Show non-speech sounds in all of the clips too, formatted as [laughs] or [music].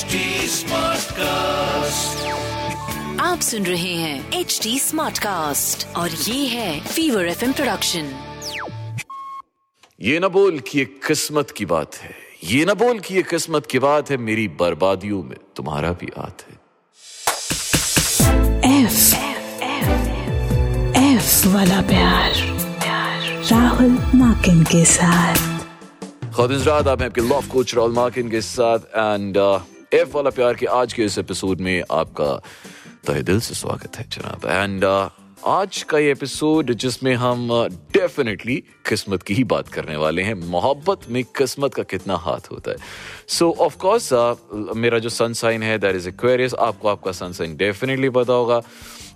HD Smartcast. आप सुन रहे हैं एच डी स्मार्ट कास्ट और ये है फीवर एफ़ प्रोडक्शन ये न बोल कि ये किस्मत की बात है। ये न बोल कि ये किस्मत की बात है मेरी बर्बादियों में। तुम्हारा भी हाथ है। एफ़ एफ़ वाला प्यार। राहुल माकिन के साथ। खातिन आप हैं आपके लव कोच राहुल मार्किन के साथ। एंड एफ़ वाला प्यार के आज के इस एपिसोड में आपका तहे दिल से स्वागत है, जनाब। एंड आज का ये एपिसोड जिसमें हम डेफिनेटली किस्मत की ही बात करने वाले हैं। मोहब्बत में किस्मत का कितना हाथ होता है। सो ऑफ़ कोर्स मेरा जो सन साइन है दैट इज़ एक्वेरियस आपको आपका सन साइन डेफिनेटली पता होगा।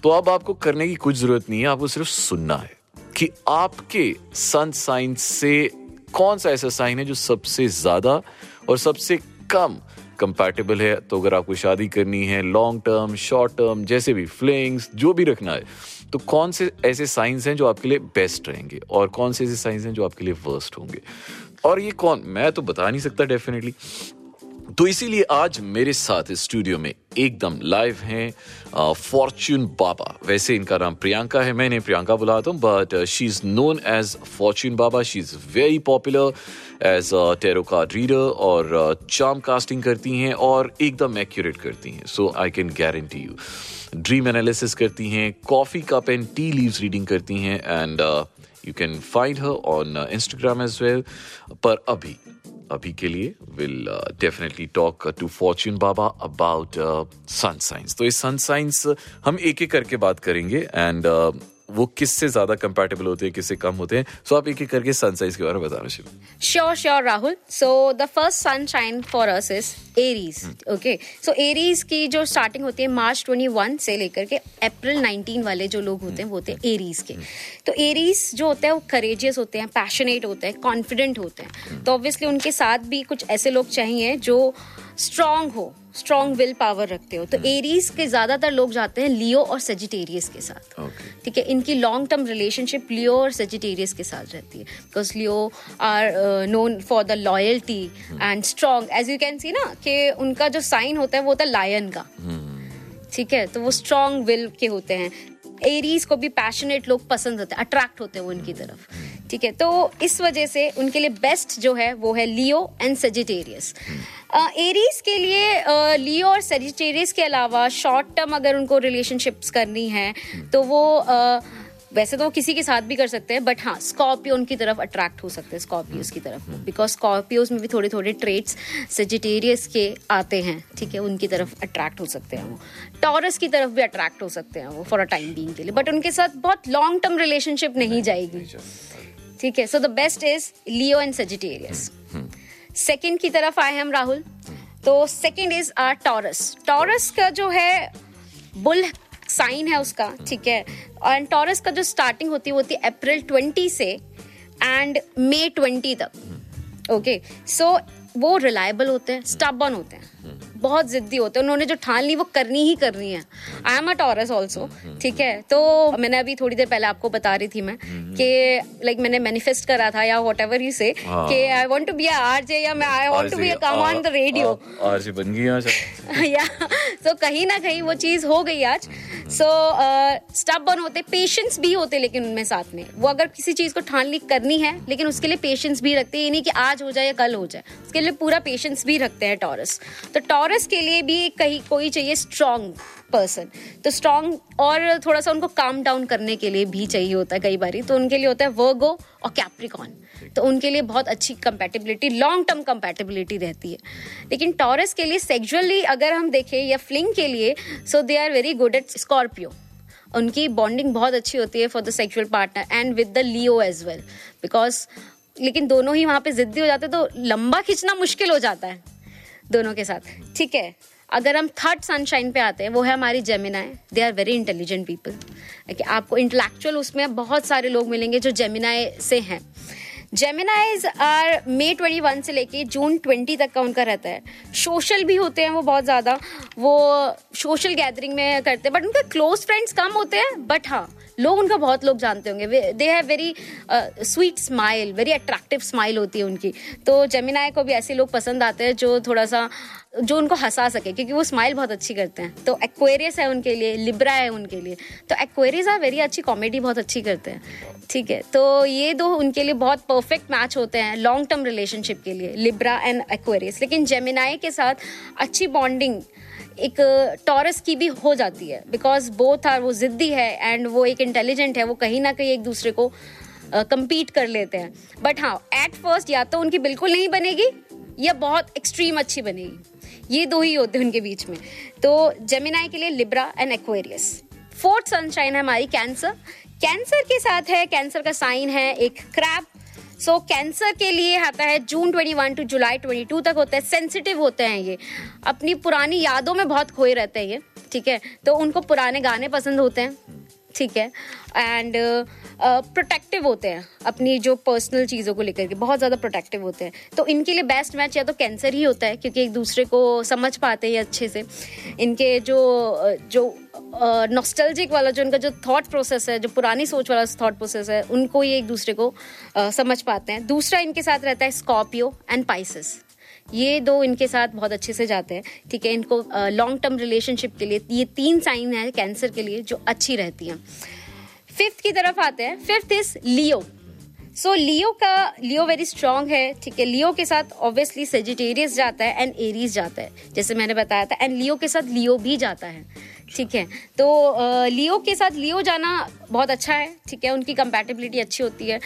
तो अब आपको करने की कुछ ज़रूरत नहीं है, आपको सिर्फ़ सुनना है कि आपके सन साइन से कौन सा ऐसा साइन है जो सबसे ज़्यादा और सबसे कम कंपैटिबल है तो अगर आपको शादी करनी है लॉन्ग टर्म शॉर्ट टर्म जैसे भी फ्लिंग्स जो भी रखना है तो कौन से ऐसे साइंस हैं जो आपके लिए बेस्ट रहेंगे? और कौन से ऐसे साइंस हैं जो आपके लिए वर्स्ट होंगे? और ये कौन? मैं तो बता नहीं सकता डेफिनेटली तो इसीलिए आज मेरे साथ स्टूडियो में एकदम लाइव हैं फॉर्च्यून बाबा वैसे इनका नाम प्रियंका है मैंने प्रियंका बुलाता हूँ but she is known as fortune Baba she is very popular as a tarot card reader और uh, कास्टिंग करती हैं और एकदम एक्यूरेट करती हैं। So I can guarantee you dream analysis करती हैं coffee cup and tea leaves reading करती हैं and you can find her on Instagram as well पर अभी अभी के लिए will definitely talk to fortune Baba about sun science तो ये सन साइंस हम एक एक करके बात करेंगे एंड वो किससे ज़्यादा कंपेटेबल होते हैं किससे कम होते हैं? सो so, आप एक एक करके सन साइज़ के बारे में बताना Shiv sure sure Rahul so the first sunshine for us is Aries okay so Aries की जो स्टार्टिंग होती है मार्च 21 से लेकर के अप्रैल 19 वाले जो लोग होते हैं वो होते हैं एरीज के। तो एरीज जो होते हैं वो करेजियस होते हैं पैशनेट होते हैं कॉन्फिडेंट होते हैं। तो ऑब्वियसली उनके साथ भी कुछ ऐसे लोग चाहिए जो स्ट्रांग हो। स्ट्रांग विल पावर रखते हो तो एरीज के ज़्यादातर लोग जाते हैं लियो और सेजिटेरियस के साथ। ठीक है? इनकी लॉन्ग टर्म रिलेशनशिप लियो और सेजिटेरियस के साथ रहती है because Leo are known for the loyalty and strong as you can see ना कि उनका जो साइन होता है वो होता है लायन का। ठीक है? तो वो स्ट्रॉन्ग विल के होते हैं। एरीज को भी पैशनेट लोग पसंद होते हैं अट्रैक्ट होते हैं वो उनकी तरफ़। ठीक है तो इस वजह से उनके लिए बेस्ट जो है वो है लियो एंड सेजिटेरियस एरीज के लिए लियो और सेजिटेरियस के अलावा शॉर्ट टर्म अगर उनको रिलेशनशिप्स करनी है तो वो uh, वैसे तो वो किसी के साथ भी कर सकते हैं बट हाँ स्कॉर्पियो उनकी तरफ़ अट्रैक्ट हो सकते हैं स्कॉर्पियोज की तरफ़। बिकॉज़ स्कॉर्पियोज में भी थोड़े थोड़े ट्रेड्स सेजिटेरियस के आते हैं ठीक है उनकी तरफ़ अट्रैक्ट हो सकते हैं वो। टॉरस की तरफ़ भी अट्रैक्ट हो सकते हैं वो फॉर अ टाइम बीइंग के लिए। बट उनके साथ बहुत लॉन्ग टर्म रिलेशनशिप नहीं जाएगी। ठीक है? So the best is Leo and Sagittarius second की तरफ़ आए हम राहुल। तो second is are Taurus Taurus का जो है बुल साइन है उसका ठीक है? और टॉरस का जो स्टार्टिंग होती है वो होती है अप्रैल ट्वेंटी से एंड मे ट्वेंटी तक। ओके सो वो रिलायबल होते हैं स्टबन होते हैं। बहुत जिद्दी होते हैं। उन्होंने जो ठान ली वो करनी ही करनी है। I am a Taurus also ठीक है? तो मैंने अभी थोड़ी देर पहले आपको बता रही थी मैं कि लाइक मैंने मैनिफेस्ट करा था या वट एवर यू से। कि I want to be R J या मैं I want to be come on the radio आज बन गई आज। [laughs] या सो कहीं ना कहीं वो चीज़ हो गई आज। सो स्टबन होते पेशेंस भी होते लेकिन उनमें साथ में। वो अगर किसी चीज़ को ठान ली करनी है लेकिन उसके लिए पेशेंस भी रखते हैं। ये नहीं कि आज हो जाए या कल हो जाए। उसके लिए पूरा पेशेंस भी रखते हैं टॉरस तो टॉरस के लिए भी कहीं, कोई चाहिए स्ट्रांग पर्सन तो स्ट्रांग और थोड़ा सा उनको काम डाउन करने के लिए भी चाहिए होता है कई बार. तो उनके लिए होता है वर्गो और कैप्रिकॉन तो उनके लिए बहुत अच्छी कंपैटिबिलिटी लॉन्ग टर्म कंपैटिबिलिटी रहती है. लेकिन टॉरस के लिए सेक्सुअली अगर हम देखें या फ्लिंग के लिए so they are very good at Scorpio उनकी बॉन्डिंग बहुत अच्छी होती है for the sexual partner and with the Leo as well because लेकिन दोनों ही वहाँ पे जिद्दी हो जाते हैं तो लंबा खींचना मुश्किल हो जाता है। दोनों के साथ। ठीक है? अगर हम थर्ड सनशाइन पे आते हैं, वो है हमारी Gemini they are very intelligent people आपको इंटेलेक्चुअल उसमें बहुत सारे लोग मिलेंगे जो जेमिनाई से हैं। जेमिनाइज आर मे 21 से लेके जून 20 तक का उनका रहता है। सोशल भी होते हैं वो बहुत ज़्यादा। वो सोशल गैदरिंग में करते हैं बट उनके क्लोज फ्रेंड्स कम होते हैं बट हाँ लोग उनका बहुत लोग जानते होंगे। They have very sweet smile very attractive smile होती है उनकी। तो जेमिनाई को भी ऐसे लोग पसंद आते हैं जो थोड़ा सा, जो उनको हंसा सके, क्योंकि वो स्माइल बहुत अच्छी करते हैं। तो एक्वेरियस है उनके लिए लिब्रा है उनके लिए। तो एक्वेरियस है वेरी अच्छी कॉमेडी बहुत अच्छी करते हैं। ठीक है तो ये दो उनके लिए बहुत परफेक्ट मैच होते हैं लॉन्ग टर्म रिलेशनशिप के लिए लिब्रा एंड एक्वेरियस लेकिन जेमिनाई के साथ अच्छी बॉन्डिंग एक टॉरस की भी हो जाती है बिकॉज़ बोथ आर वो जिद्दी है एंड वो एक इंटेलिजेंट है वो कहीं ना कहीं एक दूसरे को कम्पीट uh, कर लेते हैं। बट हाँ एट फ़र्स्ट या तो उनकी बिल्कुल नहीं बनेगी या बहुत एक्सट्रीम अच्छी बनेगी। ये दो ही होते हैं उनके बीच में। तो जेमिनाई के लिए Libra and Aquarius fourth sunshine है हमारी कैंसर कैंसर के साथ है कैंसर का साइन है एक क्रैप सो so, कैंसर के लिए आता है जून 21 टू जुलाई 22 तक होता है। सेंसिटिव होते हैं ये। अपनी पुरानी यादों में बहुत खोए रहते हैं ये। ठीक है? तो उनको पुराने गाने पसंद होते हैं। ठीक है? एंड प्रोटेक्टिव uh, होते हैं अपनी जो पर्सनल चीज़ों को लेकर के बहुत ज़्यादा प्रोटेक्टिव होते हैं। तो इनके लिए बेस्ट मैच या तो कैंसर ही होता है क्योंकि एक दूसरे को समझ पाते हैं अच्छे से। इनके जो जो नॉस्टल्जिक वाला जो उनका जो थॉट प्रोसेस है जो पुरानी सोच वाला थॉट प्रोसेस है उनको ये एक दूसरे को uh, समझ पाते हैं। दूसरा इनके साथ रहता है स्कॉर्पियो एंड पाइसिस ये दो इनके साथ बहुत अच्छे से जाते हैं, ठीक है? इनको लॉन्ग टर्म रिलेशनशिप के लिए ये तीन साइन है कैंसर के लिए जो अच्छी रहती हैं। फिफ्थ की तरफ़ आते हैं। फिफ्थ इज़ लियो सो लियो का लियो वेरी स्ट्रांग है, ठीक है? लियो के साथ ऑब्वियसली सेजिटेरियस जाता है एंड एरीज जाता है, जैसे मैंने बताया था। एंड लियो के साथ लियो भी जाता है, ठीक है? तो लियो के साथ लियो जाना बहुत अच्छा है, ठीक है? उनकी कंपेटेबिलिटी अच्छी होती है।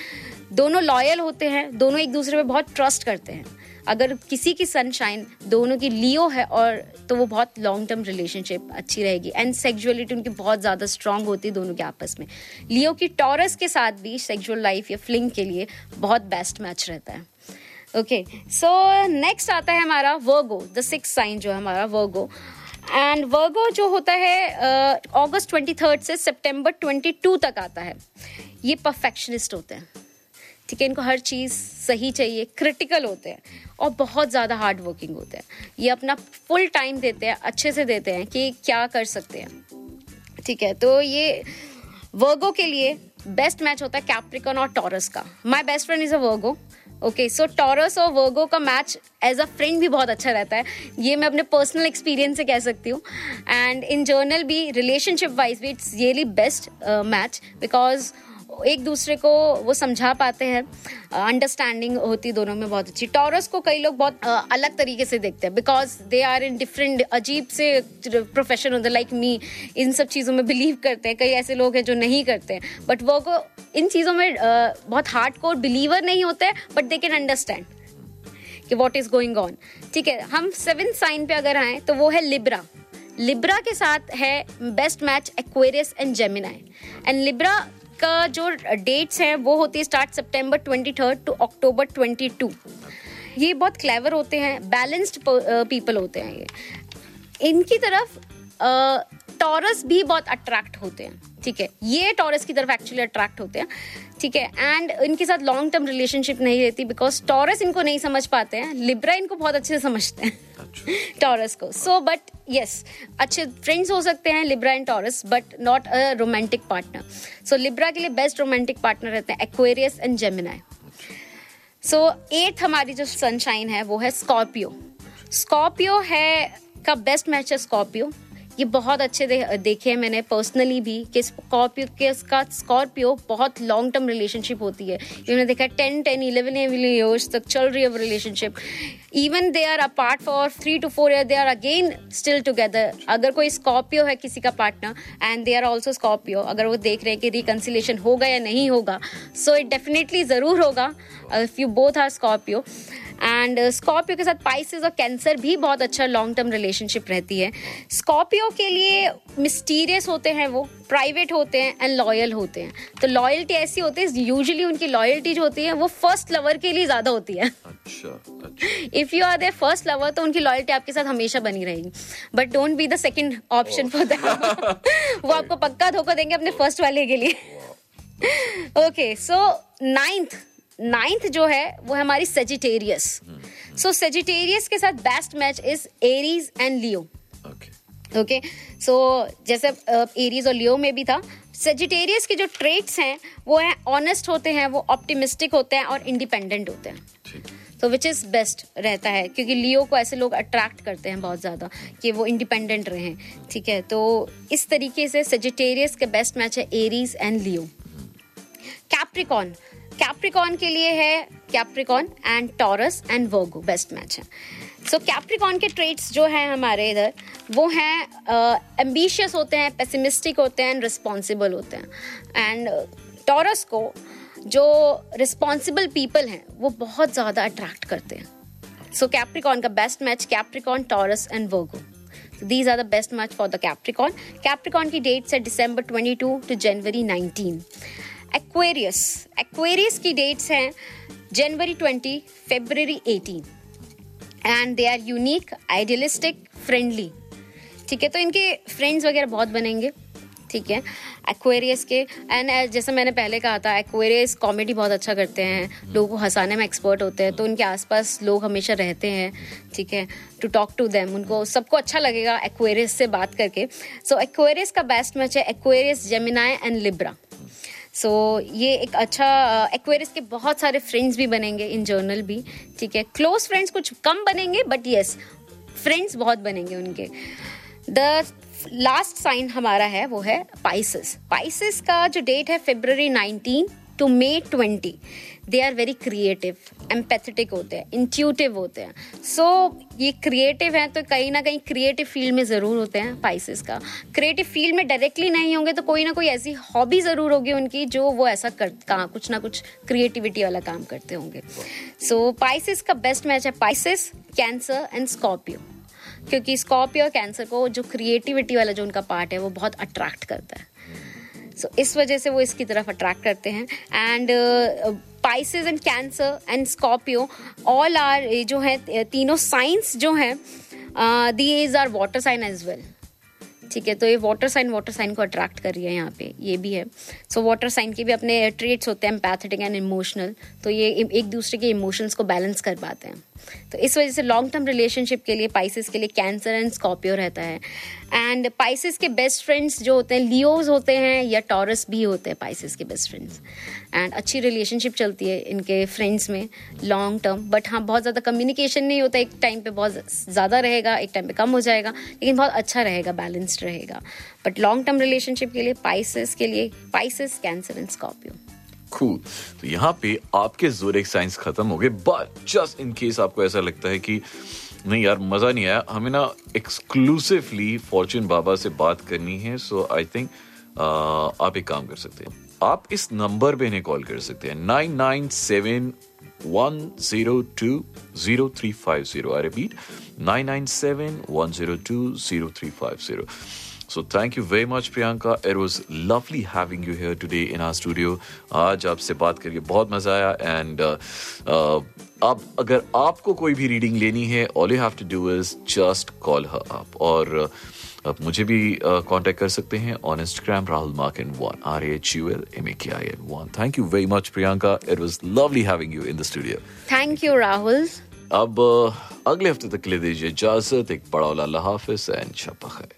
दोनों लॉयल होते हैं, दोनों एक दूसरे पे बहुत ट्रस्ट करते हैं। अगर किसी की सनशाइन दोनों की लियो है और तो वो बहुत लॉन्ग टर्म रिलेशनशिप अच्छी रहेगी। एंड सेक्सुअलिटी उनकी बहुत ज़्यादा स्ट्रांग होती है दोनों के आपस में। लियो की टॉरस के साथ भी सेक्सुअल लाइफ या फ्लिंग के लिए बहुत बेस्ट मैच रहता है। ओके सो नेक्स्ट आता है हमारा वर्गो द सिक्स साइन जो है हमारा वर्गो एंड वर्गो जो होता है अगस्त ट्वेंटी थर्ड से सितंबर ट्वेंटी टू तक आता है। ये परफेक्शनिस्ट होते हैं। ठीक है, इनको हर चीज़ सही चाहिए क्रिटिकल होते हैं और बहुत ज़्यादा हार्ड वर्किंग होते हैं। ये अपना फुल टाइम देते हैं, अच्छे से देते हैं कि क्या कर सकते हैं। ठीक है तो ये वर्गो के लिए बेस्ट मैच होता है कैप्रिकन और टॉरस का। My best friend is a Virgo okay so Taurus और वर्गो का मैच एज अ फ्रेंड भी बहुत अच्छा रहता है। ये मैं अपने पर्सनल एक्सपीरियंस से कह सकती हूँ। एंड इन जर्नल भी रिलेशनशिप वाइज भी it's really best match because एक दूसरे को वो समझा पाते हैं अंडरस्टैंडिंग होती दोनों में बहुत अच्छी। टॉरस को कई लोग बहुत अलग तरीके से देखते हैं because they are in different अजीब से प्रोफेशन होते लाइक मी इन सब चीज़ों में बिलीव करते हैं। कई ऐसे लोग हैं जो नहीं करते हैं। बट वो को, इन चीज़ों में बहुत हार्ड कोर बिलीवर नहीं होते बट दे कैन अंडरस्टैंड कि वॉट इज़ गोइंग ऑन ठीक है, हम सेवन साइन पे अगर आए तो वो है लिब्रा लिब्रा के साथ है best match Aquarius and Gemini and Libra का जो डेट्स हैं, वो होती है start September twenty third to October twenty two ये बहुत क्लेवर होते हैं बैलेंस्ड पीपल होते हैं ये. इनकी तरफ़ टॉरस भी बहुत अट्रैक्ट होते हैं, ठीक है? ये टॉरस की तरफ़ एक्चुअली अट्रैक्ट होते हैं, ठीक है? एंड इनके साथ लॉन्ग टर्म रिलेशनशिप नहीं रहती बिकॉज़ टॉरस इनको नहीं समझ पाते हैं लिब्रा इनको बहुत अच्छे से समझते हैं। टॉरस को। सो बट यस अच्छे फ्रेंड्स हो सकते हैं Libra and Taurus but not a romantic partner so Libra के लिए बेस्ट रोमांटिक पार्टनर रहते हैं Aquarius and Gemini so at हमारी जो सनशाइन है, वो है स्कॉर्पियो स्कॉर्पियो है का बेस्ट मैच है स्कॉर्पियो ये बहुत अच्छे दे, देखे हैं मैंने पर्सनली भी कि स्कॉर्पियो के का स्कॉर्पियो बहुत लॉन्ग टर्म रिलेशनशिप होती है। इन्होंने देखा टेन टेन इलेवन ईयर्स तक चल रही है relationship even they are apart for three two four year they are again still together अगर कोई स्कॉर्पियो है किसी का partner and they are also Scorpio अगर वो देख रहे हैं कि रिकन्सिलेशन होगा या नहीं होगा सो इट डेफिनेटली ज़रूर होगा if you both are Scorpio and Scorpio के साथ पाइसिस और कैंसर भी बहुत अच्छा लॉन्ग टर्म रिलेशनशिप रहती है। स्कॉर्पियो के लिए मिस्टीरियस होते हैं वो प्राइवेट होते हैं एंड लॉयल होते हैं। तो लॉयल्टी ऐसी होती है यूजुअली उनकी लॉयल्टी जो होती है वो फ़र्स्ट लवर के लिए ज़्यादा होती है। If you are their first lover तो उनकी लॉयल्टी आपके साथ हमेशा बनी रहेगी। But don't be the second option for that वो आपको पक्का धोखा देंगे अपने फ़र्स्ट वाले के लिए। ओके सो नाइन्थ नाइन्थ जो है वो है हमारी सेजिटेरियस सो सेजिटेरियस के साथ best match is Aries and Leo okay so जैसे एरीज और लियो में भी था। सेजिटेरियस के जो ट्रेट्स हैं वो है ऑनेस्ट होते हैं वो ऑप्टिमिस्टिक होते हैं और इंडिपेंडेंट होते हैं। तो विच इज़ बेस्ट रहता है क्योंकि लियो को ऐसे लोग अट्रैक्ट करते हैं बहुत ज़्यादा कि वो इंडिपेंडेंट रहें। ठीक है? तो इस तरीके से सेजिटेरियस के बेस्ट मैच है Aries and Leo Capricorn Capricorn के लिए है Capricorn and Taurus and Virgo best match है। सो कैप्रिकॉन के ट्रेट्स जो हैं हमारे इधर, वो हैं एम्बिशियस होते हैं पेसिमिस्टिक होते हैं एंड रिस्पॉन्सिबल होते हैं. एंड टॉरस को जो रिस्पॉन्सिबल पीपल हैं, वो बहुत ज़्यादा अट्रैक्ट करते हैं. सो कैप्रिकॉन का best match Capricorn Taurus and Virgo these are the best match for the Capricorn Capricorn की डेट्स है December 22 to to January 19 Aquarius Aquarius की डेट्स हैं January 20 February 18 and they are unique idealistic friendly ठीक है तो इनके friends वगैरह बहुत बनेंगे। ठीक है एक्वेरियस के। एंड जैसे मैंने पहले कहा था एक्वेरियस कॉमेडी बहुत अच्छा करते हैं। लोगों को हंसाने में एक्सपर्ट होते हैं तो उनके आसपास लोग हमेशा रहते हैं। ठीक है टू टॉक टू देम उनको सबको अच्छा लगेगा एक्वेरियस से बात करके। सो so, एक्वेरियस का बेस्ट मैच है Aquarius Gemini and Libra so so, ये एक अच्छा एक्वेरियस के बहुत सारे फ्रेंड्स भी बनेंगे इन जर्नल भी ठीक है? क्लोज फ्रेंड्स कुछ कम बनेंगे बट यस फ्रेंड्स बहुत बनेंगे उनके। द लास्ट साइन हमारा है वो है पाइसिस पाइसिस का जो डेट है February nineteen to May 20 they are very creative empathetic होते हैं इंट्यूटिव होते हैं। सो so, ये क्रिएटिव हैं तो कहीं ना कहीं क्रिएटिव फ़ील्ड में ज़रूर होते हैं पाइसिस का। क्रिएटिव फ़ील्ड में डायरेक्टली नहीं होंगे तो कोई ना कोई ऐसी हॉबी ज़रूर होगी उनकी जो वो ऐसा कर का, कुछ ना कुछ क्रिएटिविटी वाला काम करते होंगे। सो so, पाइसिस का बेस्ट मैच है पाइसिस कैंसर एंड स्कॉर्पियो क्योंकि स्कॉर्पियो और कैंसर को जो क्रिएटिविटी वाला जो उनका पार्ट है वो बहुत अट्रैक्ट करता है। सो so, इस वजह से वो इसकी तरफ़ अट्रैक्ट करते हैं। And Pisces and Cancer and Scorpio all are जो है तीनों साइंस जो हैं these are water sign as well ठीक है तो ये वाटर साइन वाटर साइन को अट्रैक्ट कर रही है यहाँ पे, ये भी है। सो वाटर साइन के भी अपने ट्रेट्स होते हैं पैथेटिक एंड इमोशनल तो ये एक दूसरे के इमोशंस को बैलेंस कर पाते हैं। तो इस वजह से लॉन्ग टर्म रिलेशनशिप के लिए पाइसिस के लिए कैंसर एंड स्कॉर्पियो रहता है। एंड पाइसिस के बेस्ट फ्रेंड्स जो होते हैं लियोज होते हैं या टॉरस भी होते हैं पाइसिस के बेस्ट फ्रेंड्स एंड अच्छी रिलेशनशिप चलती है इनके फ्रेंड्स में लॉन्ग टर्म बट हाँ बहुत ज़्यादा कम्युनिकेशन नहीं होता, एक टाइम पे बहुत ज़्यादा रहेगा, एक टाइम पे कम हो जाएगा, लेकिन बहुत अच्छा रहेगा बैलेंस्ड रहेगा. बट लॉन्ग टर्म रिलेशनशिप के लिए पाइसिस के लिए Pisces Cancer and Scorpio cool तो यहाँ पे आपके जोरिक साइंस खत्म हो गए बट जस्ट इन केस आपको ऐसा लगता है कि नहीं यार, मज़ा नहीं आया। हमें ना एक्सक्लूसिवली फॉर्चून बाबा से बात करनी है सो आई थिंक आप एक काम कर सकते हैं। आप इस नंबर पे इन्हें कॉल कर सकते हैं। Nine nine seven one zero two zero three five zero I repeat nine nine seven one zero two zero three five zero So thank you very much, Priyanka. It was lovely having you here today in our studio. आज आपसे बात करके बहुत मज़ा आया and अब अगर आपको कोई भी रीडिंग लेनी है all you have to do is just call her up और आप मुझे भी कांटेक्ट uh, कर सकते हैं on Instagram Rahul mark in one R H U L M A K I N one thank you very much Priyanka it was lovely having you in the studio thank you Rahul अब अगले हफ़्ते तक ले दीजिए इजाज़त एक बड़ा हाफिज and शपा खैर।